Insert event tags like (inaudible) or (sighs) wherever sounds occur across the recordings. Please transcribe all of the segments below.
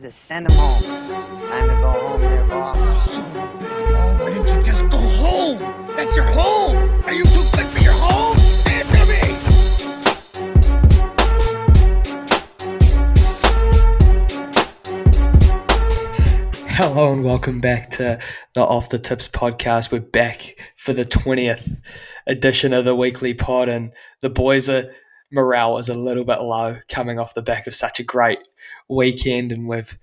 Just send him home. Time to go home there, Bob. Why didn't you just go home? That's your home. Are you too good for your home? Answer. Hello and welcome back to the Off the Tips podcast. We're back for the 20th edition of the weekly pod, and the boys' are, morale is a little bit low coming off the back of such a great weekend, and we've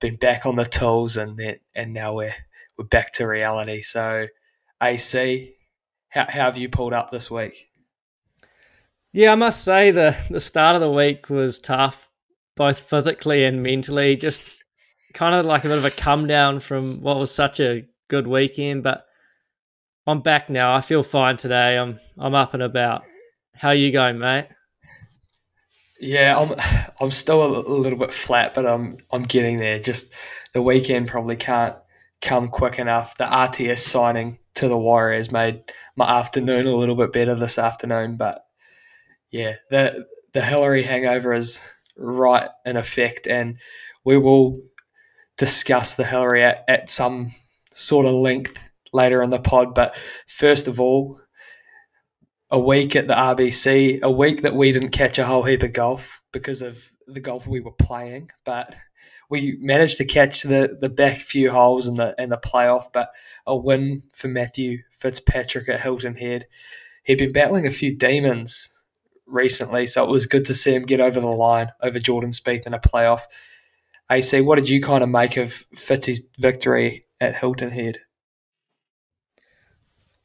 been back on the tools, and then and now we're we're back to reality. So, AC, how, how have you pulled up this week? Yeah, I must say the the start of the week was tough, both physically and mentally. Just kind of like a bit of a come down from what was such a good weekend. But I'm back now. I feel fine today. I'm I'm up and about. How are you going, mate? Yeah, I'm (sighs) I'm still a, little bit flat, but I'm I'm getting there. Just the weekend probably can't come quick enough. The RTS signing to the Warriors made my afternoon a little bit better this afternoon, but yeah, the the Hillary hangover is right in effect, and we will discuss the Hillary at, at some sort of length later in the pod. But first of all, a week at the RBC, a week that we didn't catch a whole heap of golf because of the golf we were playing, but we managed to catch the, the back few holes in the in the playoff. But a win for Matthew Fitzpatrick at Hilton Head. He'd been battling a few demons recently, so it was good to see him get over the line over Jordan Spieth in a playoff. AC, what did you kind of make of Fitz's victory at Hilton Head?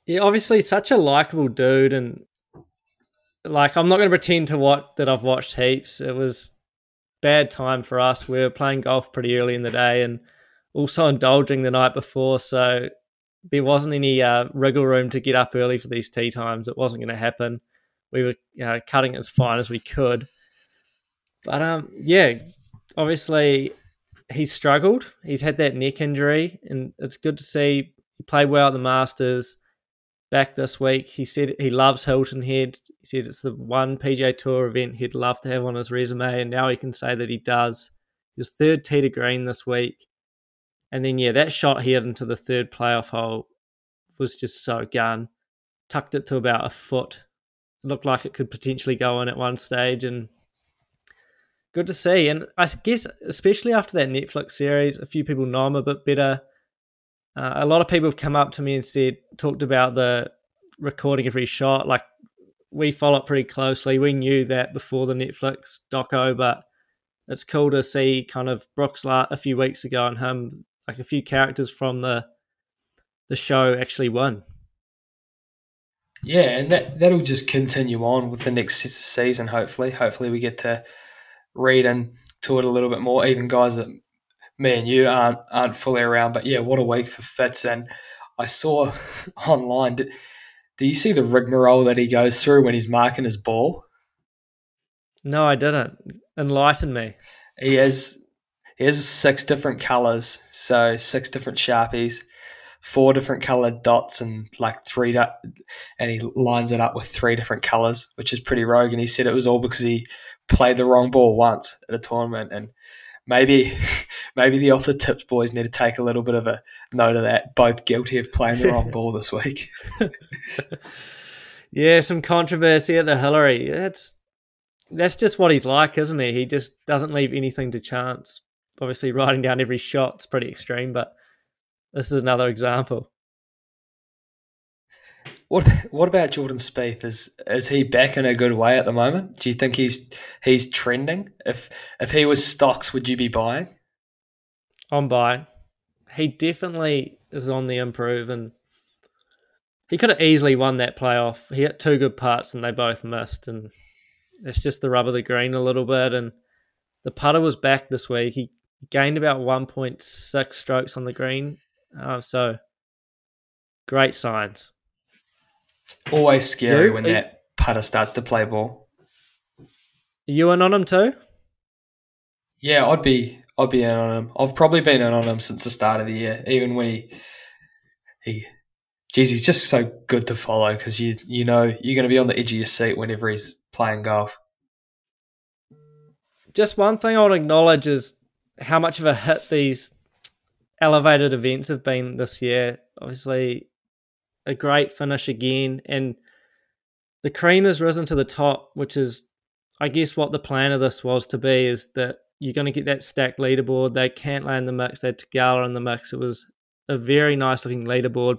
Yeah, obviously such a likable dude, and like I'm not going to pretend to what that I've watched heaps. It was bad time for us. We were playing golf pretty early in the day, and also indulging the night before, so there wasn't any uh, wriggle room to get up early for these tea times. It wasn't going to happen. We were you know, cutting as fine as we could, but um, yeah, obviously he's struggled. He's had that neck injury, and it's good to see he played well at the Masters. Back this week, he said he loves Hilton Head. He said it's the one PGA Tour event he'd love to have on his resume, and now he can say that he does. His third tee to green this week, and then yeah, that shot he hit into the third playoff hole was just so gun. Tucked it to about a foot. It looked like it could potentially go in at one stage, and good to see. And I guess, especially after that Netflix series, a few people know him a bit better. Uh, a lot of people have come up to me and said, talked about the recording every shot. Like, we follow it pretty closely. We knew that before the Netflix doco, but it's cool to see kind of Brooks a few weeks ago and him, like a few characters from the the show actually won. Yeah, and that that'll just continue on with the next season. Hopefully, hopefully we get to read into it a little bit more. Even guys that me and you aren't aren't fully around, but yeah, what a week for Fitz. And I saw (laughs) online. Do, do you see the rigmarole that he goes through when he's marking his ball? No, I didn't. Enlighten me. He has he has six different colors, so six different sharpies, four different colored dots, and like three. And he lines it up with three different colors, which is pretty rogue. And he said it was all because he played the wrong ball once at a tournament, and maybe (laughs) maybe the off the tips boys need to take a little bit of a note of that. Both guilty of playing the wrong ball this week. (laughs) yeah, some controversy at the Hillary. That's that's just what he's like, isn't he? He just doesn't leave anything to chance. Obviously, writing down every shot's pretty extreme, but this is another example. What What about Jordan Spieth? Is is he back in a good way at the moment? Do you think he's he's trending? If if he was stocks, would you be buying? I'm buying. He definitely is on the improve, and he could have easily won that playoff. He hit two good putts, and they both missed, and it's just the rub of the green a little bit. And the putter was back this week. He gained about 1.6 strokes on the green, uh, so great signs. Always scary when that putter starts to play ball. You in on him too? Yeah, I'd be I'd be in on him. I've probably been in on him since the start of the year, even when he he geez, he's just so good to follow because you you know you're going to be on the edge of your seat whenever he's playing golf. Just one thing I want to acknowledge is how much of a hit these elevated events have been this year. Obviously, a great finish again, and the cream has risen to the top, which is, I guess, what the plan of this was to be. Is that you're going to get that stacked leaderboard? They can't land the mix. They had Theegala in the mix. It was a very nice looking leaderboard,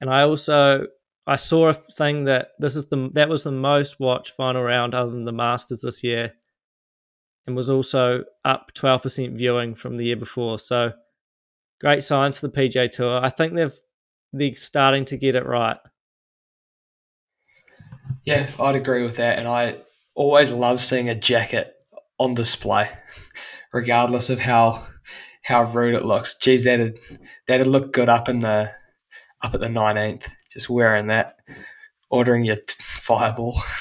and I also I saw a thing that this is the that was the most watched final round other than the Masters this year, and was also up twelve percent viewing from the year before. So great signs for the PGA Tour. I think they've they're starting to get it right. Yeah, I'd agree with that, and I always love seeing a jacket on display, (laughs) regardless of how how rude it looks. Geez, that'd that'd look good up in the up at the nineteenth, just wearing that, ordering your fireball. (laughs)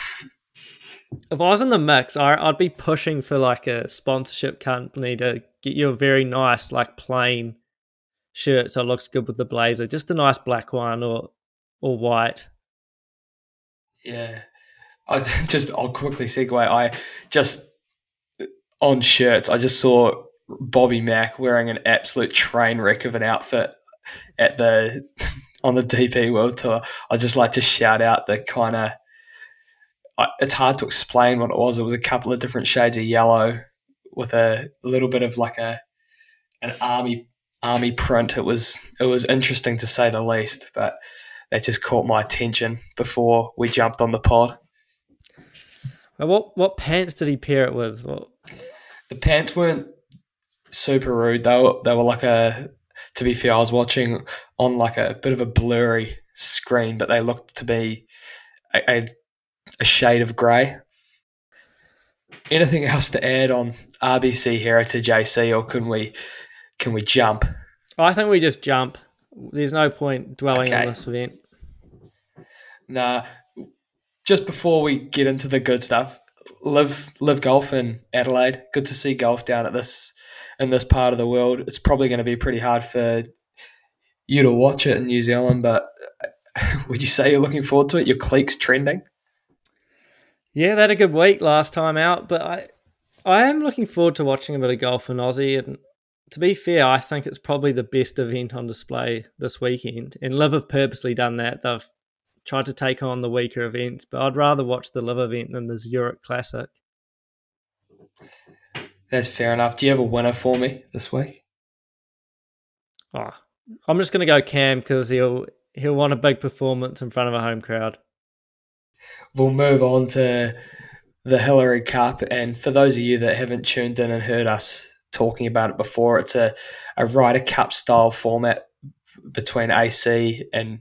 If I was in the mix, I, I'd be pushing for like a sponsorship company to get you a very nice, like plain shirt so it looks good with the blazer. Just a nice black one or or white. Yeah, I (laughs) just I'll quickly segue. I just uh, on shirts, I just saw Bobby Mack wearing an absolute train wreck of an outfit at the (laughs) on the DP World Tour. I just like to shout out the kind of. It's hard to explain what it was. It was a couple of different shades of yellow with a little bit of like a an army army print. It was it was interesting to say the least, but that just caught my attention before we jumped on the pod. What what pants did he pair it with? What? The pants weren't super rude. They were they were like a. To be fair, I was watching on like a bit of a blurry screen, but they looked to be a, a, a shade of grey. Anything else to add on RBC Heritage AC, or can we can we jump? I think we just jump. There's no point dwelling Okay. on this event. Nah, just before we get into the good stuff, live live golf in Adelaide. Good to see golf down at this in this part of the world. It's probably going to be pretty hard for you to watch it in New Zealand, but (laughs) would you say you're looking forward to it? Your clique's trending. Yeah, they had a good week last time out, but I I am looking forward to watching a bit of golf in Aussie. And to be fair, I think it's probably the best event on display this weekend. And Live have purposely done that. They've tried to take on the weaker events, but I'd rather watch the Live event than the Zurich Classic. That's fair enough. Do you have a winner for me this week? Oh, I'm just going to go Cam because he'll he'll want a big performance in front of a home crowd. We'll move on to the Hillary Cup. And for those of you that haven't tuned in and heard us talking about it before, it's a, a Ryder Cup style format between AC and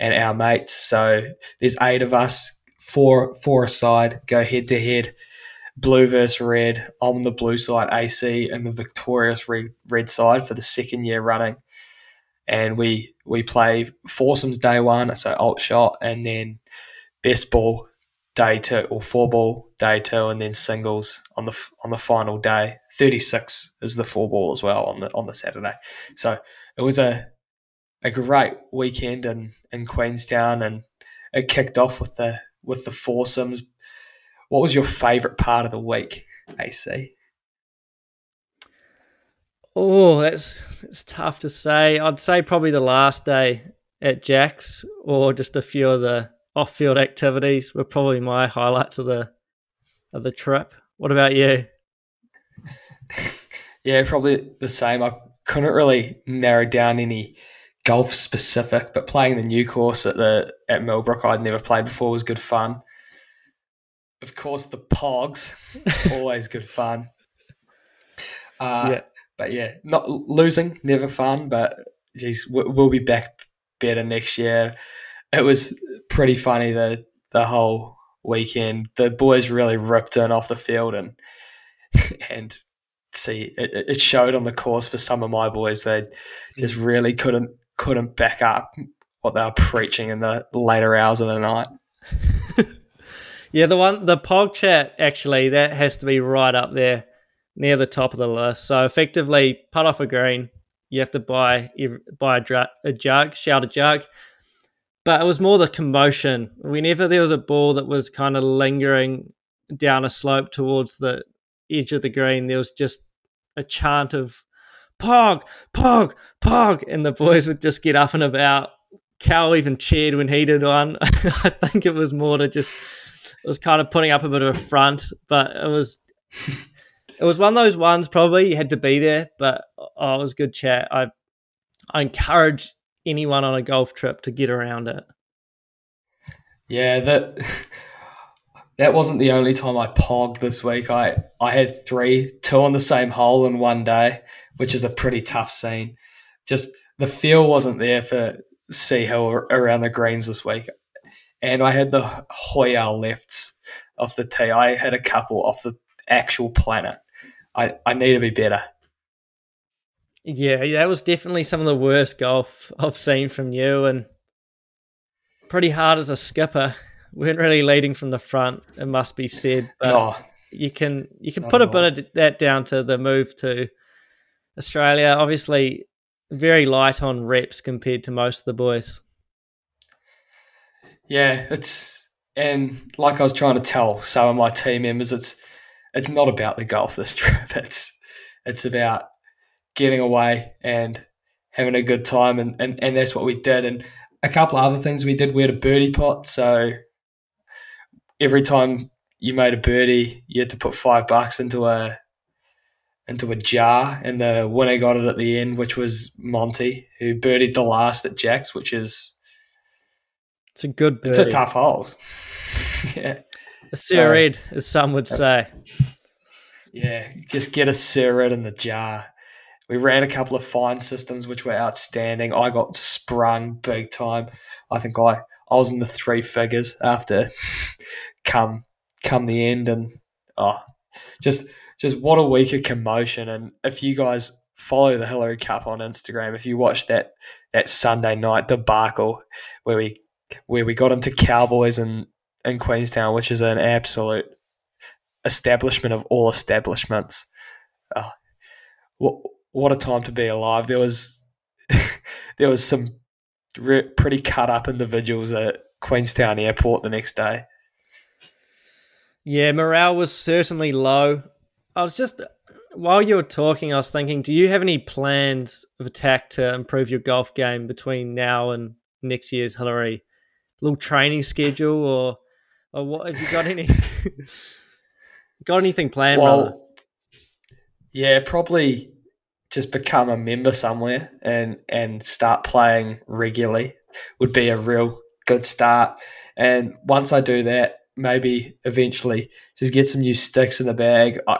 and our mates. So there's eight of us, four four aside, go head to head, blue versus red. I'm the blue side AC and the victorious red, red side for the second year running. And we we play foursomes day one, so alt shot, and then best ball day two or four ball day two, and then singles on the on the final day. Thirty six is the four ball as well on the on the Saturday. So it was a a great weekend in, in Queenstown, and it kicked off with the with the foursomes. What was your favourite part of the week, AC? Oh, that's it's tough to say. I'd say probably the last day at Jack's, or just a few of the off-field activities were probably my highlights of the of the trip. What about you? (laughs) Yeah, probably the same. I couldn't really narrow down any golf specific, but playing the new course at the at Millbrook I'd never played before was good fun. Of course, the Pogs, (laughs) always good fun. Uh, Yeah. But yeah, not losing, never fun. But geez, we- we'll be back better next year. It was pretty funny the the whole weekend. The boys really ripped in off the field and (laughs) and see it, it showed on the course for some of my boys. They just hmm. really couldn't couldn't back up what they were preaching in the later hours of the night. (laughs) Yeah, the one the Pog chat actually that has to be right up there near the top of the list. So effectively, putt off a green, you have to buy buy a, dra- a jug, shout a jug. But it was more the commotion. Whenever there was a ball that was kind of lingering down a slope towards the edge of the green, there was just a chant of "Pog, Pog, Pog," and the boys would just get up and about. Cal even cheered when he did one. (laughs) I think it was more to just it was kind of putting up a bit of a front, but it was it was one of those ones probably you had to be there, but oh, it was good chat. I I encourage anyone on a golf trip to get around it. Yeah, that (laughs) that wasn't the only time I pogged this week. I I had three, two on the same hole in one day, which is a pretty tough scene. Just the feel wasn't there for Sea Hill around the greens this week, and I had the Hoya lefts off the tee. I had a couple off the actual planet. I I need to be better. Yeah, that was definitely some of the worst golf I've seen from you, and pretty hard as a skipper. We (laughs) weren't really leading from the front, it must be said. But oh, you can you can put a bit of that down to the move to Australia. Obviously, very light on reps compared to most of the boys. Yeah, it's and like I was trying to tell some of my team members, it's it's not about the golf this (laughs) trip. It's it's about getting away and having a good time, and, and, and that's what we did. And a couple of other things we did. We had a birdie pot, so every time you made a birdie, you had to put five bucks into a into a jar, and the winner got it at the end, which was Monty, who birdied the last at Jacks, which is it's a good. Birdie. It's a tough hole. (laughs) yeah, a Sir Ed, as some would say. Yeah, just get a Sir Ed in the jar. We ran a couple of fine systems which were outstanding. I got sprung big time. I think I, I was in the three figures after (laughs) come come the end and oh just just what a week of commotion and if you guys follow the Hillary Cup on Instagram, if you watch that that Sunday night debacle where we where we got into Cowboys and in Queenstown, which is an absolute establishment of all establishments. Oh, what what a time to be alive! There was (laughs) there was some re- pretty cut up individuals at Queenstown Airport the next day. Yeah, morale was certainly low. I was just while you were talking, I was thinking, do you have any plans of attack to improve your golf game between now and next year's Hillary? A little training schedule, or or what? Have you got any? (laughs) got anything planned? Well, brother? yeah, probably just become a member somewhere and and start playing regularly would be a real good start. And once I do that, maybe eventually just get some new sticks in the bag. I,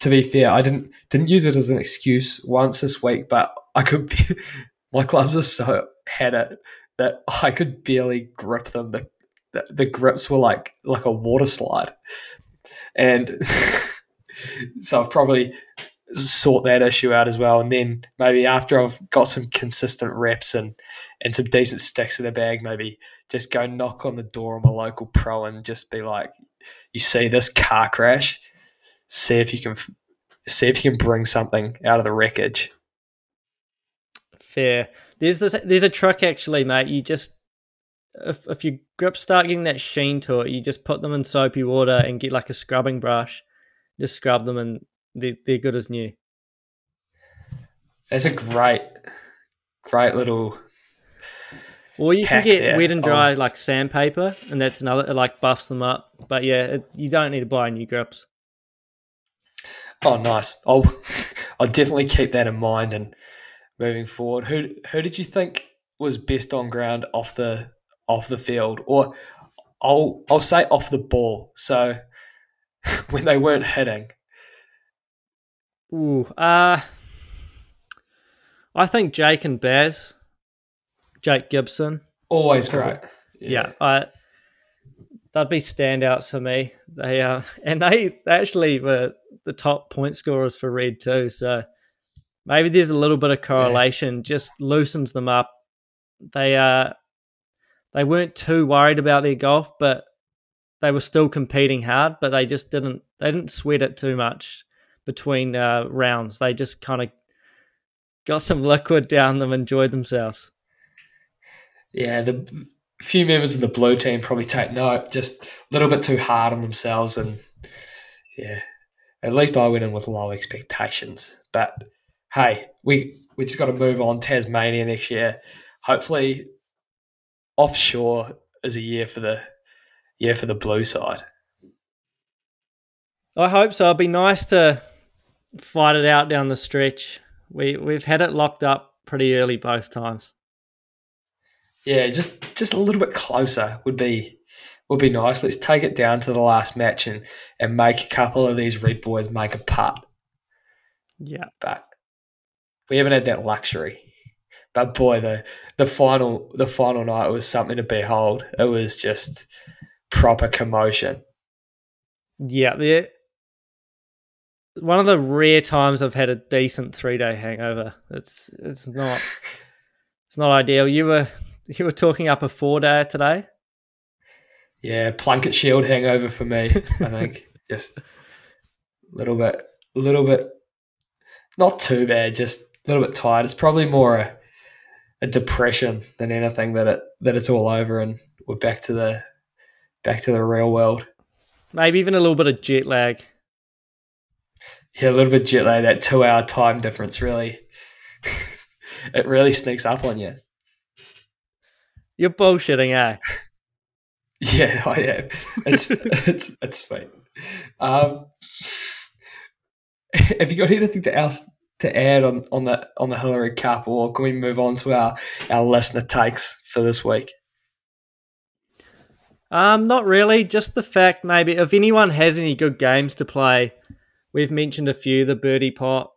to be fair, I didn't didn't use it as an excuse once this week, but I could be, (laughs) my clubs are so had it that I could barely grip them. The, the, the grips were like like a water slide, and (laughs) so I've probably sort that issue out as well. And then maybe after I've got some consistent reps and and some decent sticks in the bag, maybe just go knock on the door of my local pro and just be like, "You see this car crash? See if you can see if you can bring something out of the wreckage." Fair. There's this. There's a trick actually, mate. You just if if your grips start getting that sheen to it, you just put them in soapy water and get like a scrubbing brush. Just scrub them and they they're good as new. It's a great, great little. Or you can get there. wet and dry oh. like sandpaper, and that's another it like buffs them up. But yeah, it, you don't need to buy new grips. Oh, nice. I'll (laughs) I'll definitely keep that in mind and moving forward. Who who did you think was best on ground off the off the field, or I'll I'll say off the ball. So (laughs) when they weren't hitting, Ooh, uh, I think Jake and Baz, Jake Gibson, always great. Yeah, yeah I, that'd be standouts for me. They uh, (laughs) and they, they actually were the top point scorers for Red too. So maybe there's a little bit of correlation. Yeah. Just loosens them up. They uh, they weren't too worried about their golf, but they were still competing hard. But they just didn't they didn't sweat it too much between uh, rounds. They just kind of got some liquid down them, enjoyed themselves. Yeah, the few members of the blue team probably take note, just a little bit too hard on themselves, and yeah, at least I went in with low expectations. But hey, we we just got to move on. Tasmania next year. Hopefully, offshore is a year for the year for the blue side. I hope so. It'd be nice to fight it out down the stretch. We we've had it locked up pretty early both times. Yeah, just just a little bit closer would be would be nice. Let's take it down to the last match and and make a couple of these red boys make a putt. Yeah, But we haven't had that luxury. But boy, the the final the final night was something to behold. It was just proper commotion. yeah. The, one of the rare times I've had a decent three day hangover. It's it's not (laughs) it's not ideal. You were you were talking up a four day today. Yeah, Plunkett Shield hangover for me. I think (laughs) just a little bit, a little bit, not too bad. Just a little bit tired. It's probably more a, a depression than anything that it that it's all over and we're back to the back to the real world. Maybe even a little bit of jet lag. Yeah, a little bit jet lag. That two hour time difference really, (laughs) it really sneaks up on you. You're bullshitting, eh? (laughs) Yeah, I am. It's (laughs) it's it's sweet. Um, have you got anything to else to add on, on the on the Hillary Cup, or can we move on to our our listener takes for this week? Um, not really. Just the fact, maybe if anyone has any good games to play, we've mentioned a few: the birdie pot,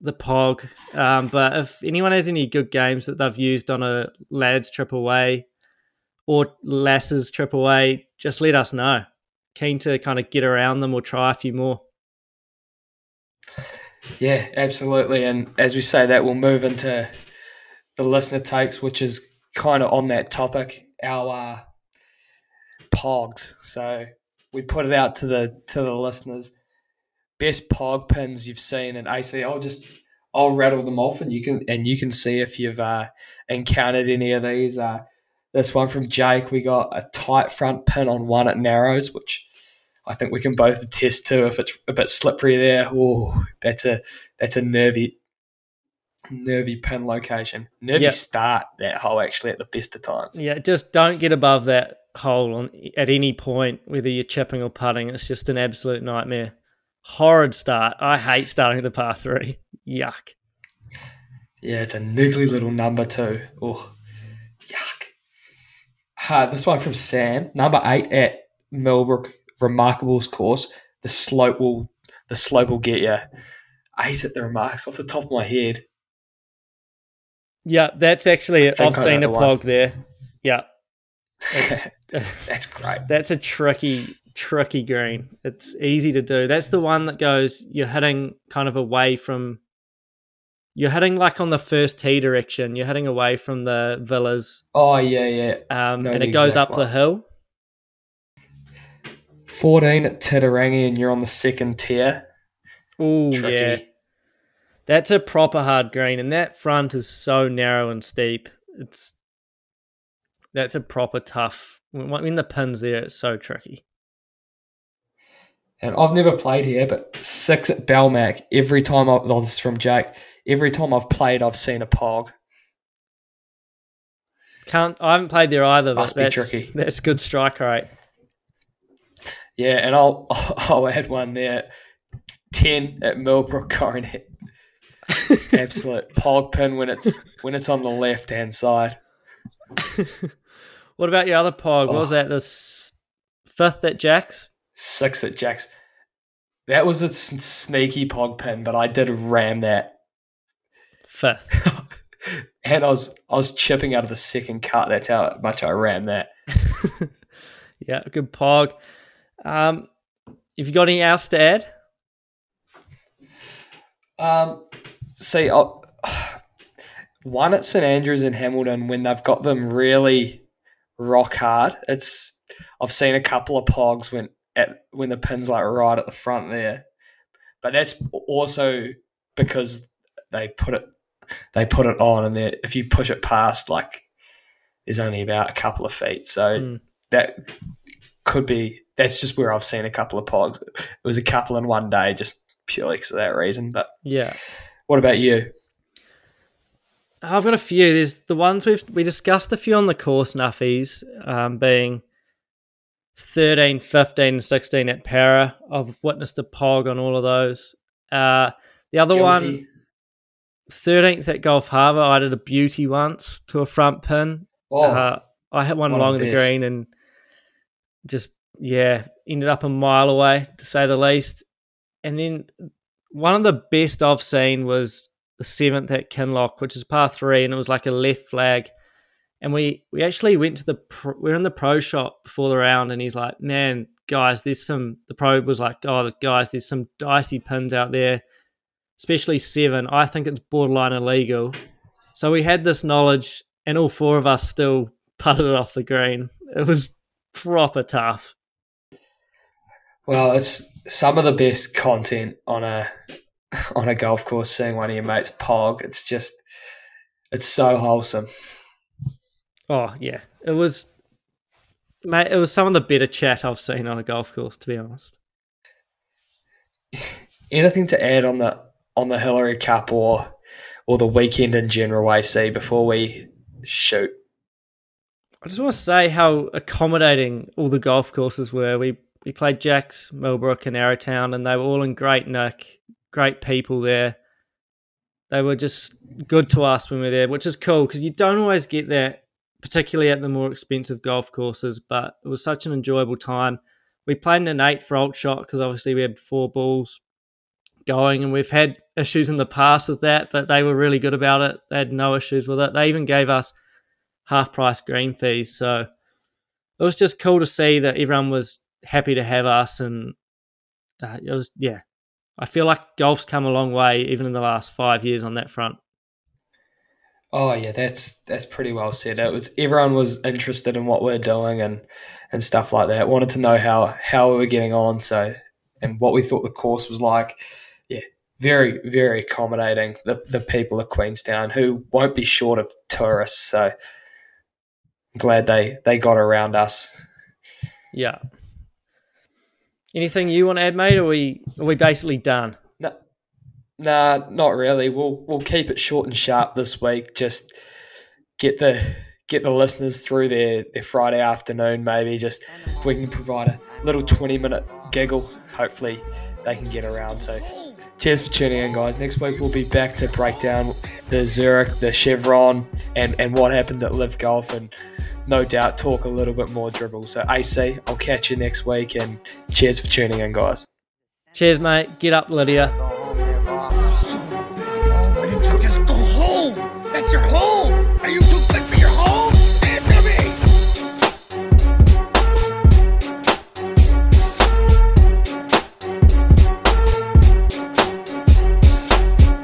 the pog. Um, but if anyone has any good games that they've used on a lads trip away or lasses trip away, just let us know. Keen to kind of get around them or try a few more. Yeah, absolutely. And as we say that, we'll move into the listener takes, which is kind of on that topic. Our uh, pogs. So we put it out to the to the listeners. Best pog pins you've seen in AC. I'll just I'll rattle them off, and you can and you can see if you've uh, encountered any of these. Uh, this one from Jake, we got a tight front pin on one at Narrows, which I think we can both attest to. If it's a bit slippery there, oh, that's a that's a nervy, nervy pin location. Nervy Yep. start that hole actually at the best of times. Yeah, just don't get above that hole on at any point, whether you're chipping or putting. It's just an absolute nightmare. Horrid start. I hate starting the par three. Yuck. Yeah, it's a niggly little number too. Oh, yuck. Uh, this one from Sam, number eight at Millbrook Remarkables course. The slope will the slope will get you. Eight at the remarks off the top of my head. Yeah, that's actually. I I've seen a the one. there. Yeah, (laughs) That's great. that's a tricky, tricky green. It's easy to do. That's the one that goes. You're hitting kind of away from. You're hitting like on the first tee direction. You're hitting away from the villas, Oh yeah, yeah. um, and it goes up one. the hill. Fourteen at Titirangi, and you're on the second tier. Oh yeah, that's a proper hard green, and that front is so narrow and steep. It's that's a proper tough. When when the pins there, it's so tricky. And I've never played here, but six at Belmac. Every time I, oh, this is from Jake. Every time I've played, I've seen a pog. Can't I haven't played there either. But Must be that's, tricky. That's good strike rate. Yeah, and I'll (laughs) I'll add one there. Ten at Millbrook Coronet. (laughs) Absolute pog pin when it's when it's on the left hand side. (laughs) what about your other pog? What was Oh. that? This fifth at Jack's. Six at Jacks. That was a sneaky pog pin, but I did ram that. Fifth. (laughs) and I was I was chipping out of the second cut. That's how much I rammed that. (laughs) yeah, good pog. Um, have you got anything else to add? Um, see, I'll, (sighs) one at St Andrews and Hamilton when they've got them really rock hard. It's I've seen a couple of pogs when at when the pins like right at the front there, but that's also because they put it they put it on and if you push it past like there's only about a couple of feet, so Mm. that could be that's just where I've seen a couple of pogs. It was a couple in one day, just purely because of that reason. But Yeah. what about you? I've got a few. There's the ones we've we discussed a few on the course nuffies, um, being 13, 15, and 16 at Para. I've witnessed a pog on all of those. Uh, the other one, 13th at Gulf Harbour, I did a beauty once to a front pin. Oh, Uh, I hit one one along the the green and just yeah, ended up a mile away to say the least. And then one of the best I've seen was the seventh at Kinloch, which is par three, and it was like a left flag. And we we actually went to the pro, we're in the pro shop before the round, and he's like, "Man, guys, there's some." The pro was like, "Oh, guys, there's some dicey pins out there, especially seven. I think it's borderline illegal." So we had this knowledge, and all four of us still (laughs) putted it off the green. It was proper tough. well, it's some of the best content on a (laughs) on a golf course. Seeing one of your mates pog, it's just it's so wholesome. Oh yeah, it was, mate. It was some of the better chat I've seen on a golf course, to be honest. (laughs) Anything to add on the on the Hillary Cup or or the weekend in general, AC, before we shoot? I just want to say how accommodating all the golf courses were. We we played Jacks, Millbrook, and Arrowtown, and they were all in great nick, great people there. They were just good to us when we were there, which is cool because you don't always get that, particularly at the more expensive golf courses. But it was such an enjoyable time. We played an eight for alt shot because obviously we had four balls going, and we've had issues in the past with that, but they were really good about it. They had no issues with it. They even gave us half price green fees. So it was just cool to see that everyone was happy to have us. And uh, it was, yeah, I feel like golf's come a long way, even in the last five years on that front. Oh yeah, that's that's pretty well said. It was everyone was interested in what we're doing and and stuff like that. Wanted to know how how we were getting on, so and what we thought the course was like. Yeah, very very accommodating. The the people of Queenstown who won't be short of tourists, so I'm glad they they got around us. Yeah. Anything you want to add, mate? Are we are we basically done? No, nah, not really. We'll we'll keep it short and sharp this week. Just get the get the listeners through their, their Friday afternoon. Maybe just if we can provide a little twenty minute giggle. Hopefully they can get around. So cheers for tuning in, guys. Next week we'll be back to break down the Zurich, the Chevron, and and what happened at Live Golf and. No doubt, talk a little bit more dribble. So, AC, I'll catch you next week and cheers for tuning in, guys. Cheers, mate. Get up, Lydia.